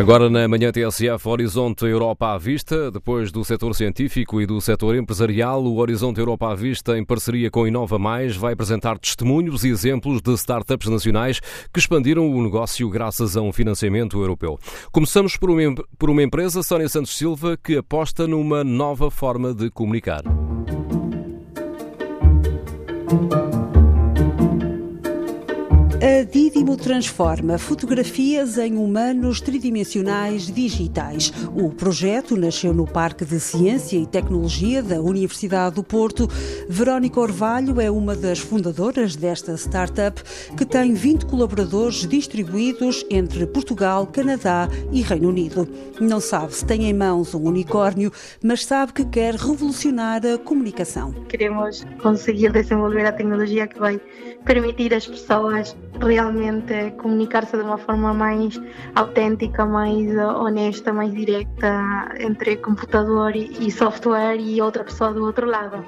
Agora na manhã TSF, Horizonte Europa à Vista. Depois do setor científico e do setor empresarial, o Horizonte Europa à Vista, em parceria com Inova Mais, vai apresentar testemunhos e exemplos de startups nacionais que expandiram o negócio graças a um financiamento europeu. Começamos por uma, por uma empresa, Sónia Santos Silva, que aposta numa nova forma de comunicar. A Didimo transforma fotografias em humanos tridimensionais digitais. O projeto nasceu no Parque de Ciência e Tecnologia da Universidade do Porto. Verónica Orvalho é uma das fundadoras desta startup que tem 20 colaboradores distribuídos entre Portugal, Canadá e Reino Unido. Não sabe se tem em mãos um unicórnio, mas sabe que quer revolucionar a comunicação. Queremos conseguir desenvolver a tecnologia que vai permitir às pessoas realmente comunicar-se de uma forma mais autêntica, mais eh, honesta, mais direta entre computador e software e outra pessoa do outro lado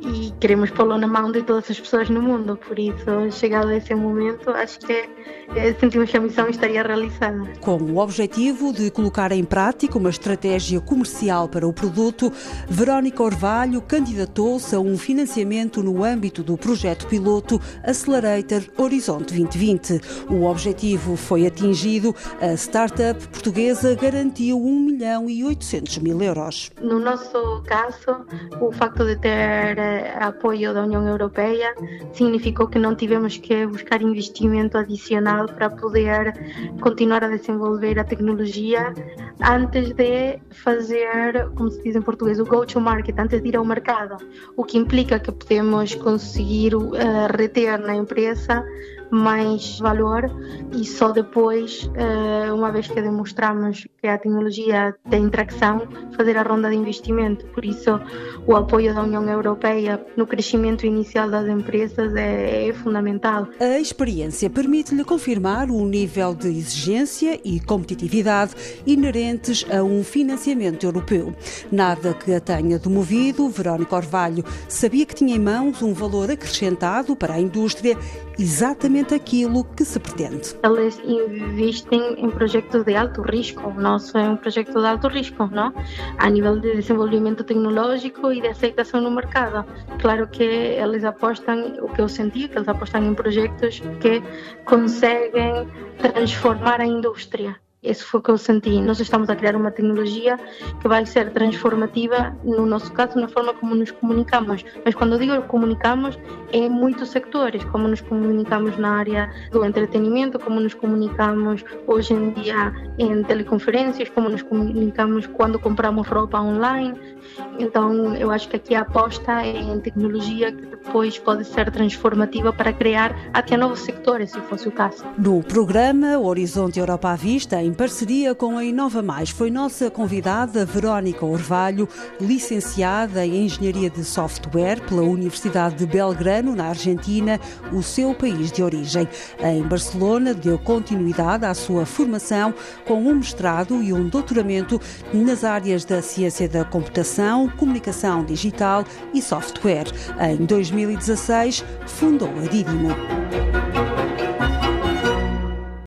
e queremos pô-lo na mão de todas as pessoas no mundo. Por isso, chegado a esse momento, acho que é, sentimos que a missão estaria realizada. Com o objetivo de colocar em prática uma estratégia comercial para o produto, Verónica Orvalho candidatou-se a um financiamento no âmbito do projeto piloto Accelerator Horizonte 2020. O objetivo foi atingido. A startup portuguesa garantiu 1 milhão e 800 mil euros. No nosso caso, o facto de ter apoio da União Europeia significou que não tivemos que buscar investimento adicional para poder continuar a desenvolver a tecnologia antes de fazer, como se diz em português, o go-to-market, antes de ir ao mercado, o que implica que podemos conseguir uh, reter na empresa mais valor e só depois, eh, uma vez que demonstramos que a tecnologia tem tração, fazer a ronda de investimento. Por isso, o apoio da União Europeia no crescimento inicial das empresas é, é fundamental. A experiência permite-lhe confirmar o nível de exigência e competitividade inerentes a um financiamento europeu. Nada que a tenha demovido, Verónica Orvalho sabia que tinha em mãos um valor acrescentado para a indústria exatamente aquilo que se pretende. Eles investem em projetos de alto risco. O nosso é um projeto de alto risco, não? A nível de desenvolvimento tecnológico e de aceitação no mercado. Claro que eles apostam, o que eu senti, que eles apostam em projetos que conseguem transformar a indústria esse foi o que eu senti. Nós estamos a criar uma tecnologia que vai ser transformativa, no nosso caso, na forma como nos comunicamos. Mas quando digo comunicamos, é em muitos sectores, como nos comunicamos na área do entretenimento, como nos comunicamos hoje em dia em teleconferências, como nos comunicamos quando compramos roupa online. Então, eu acho que aqui a aposta é em tecnologia que depois pode ser transformativa para criar até novos sectores, se fosse o caso. No programa Horizonte Europa à Vista, em parceria com a Inova Mais, foi nossa convidada Verónica Orvalho, licenciada em Engenharia de Software pela Universidade de Belgrano, na Argentina, o seu país de origem. Em Barcelona, deu continuidade à sua formação com um mestrado e um doutoramento nas áreas da ciência da computação, comunicação digital e software. Em 2016, fundou a Didimo.